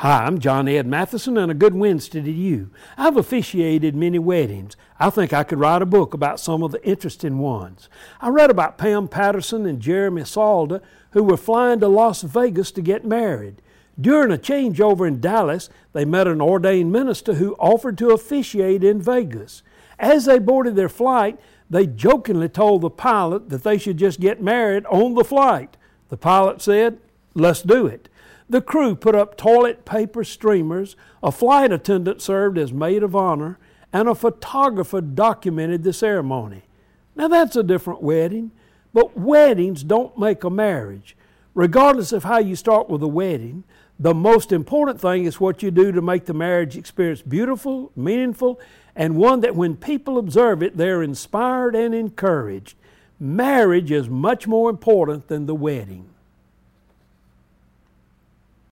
Hi, I'm John Ed Mathison, and a good Wednesday to you. I've officiated many weddings. I think I could write a book about some of the interesting ones. I read about Pam Patterson and Jeremy Salda, who were flying to Las Vegas to get married. During a changeover in Dallas, they met an ordained minister who offered to officiate in Vegas. As they boarded their flight, they jokingly told the pilot that they should just get married on the flight. The pilot said, Let's do it. The crew put up toilet paper streamers, a flight attendant served as maid of honor, and a photographer documented the ceremony. Now that's a different wedding, but weddings don't make a marriage. Regardless of how you start with a wedding, the most important thing is what you do to make the marriage experience beautiful, meaningful, and one that when people observe it, they're inspired and encouraged. Marriage is much more important than the wedding.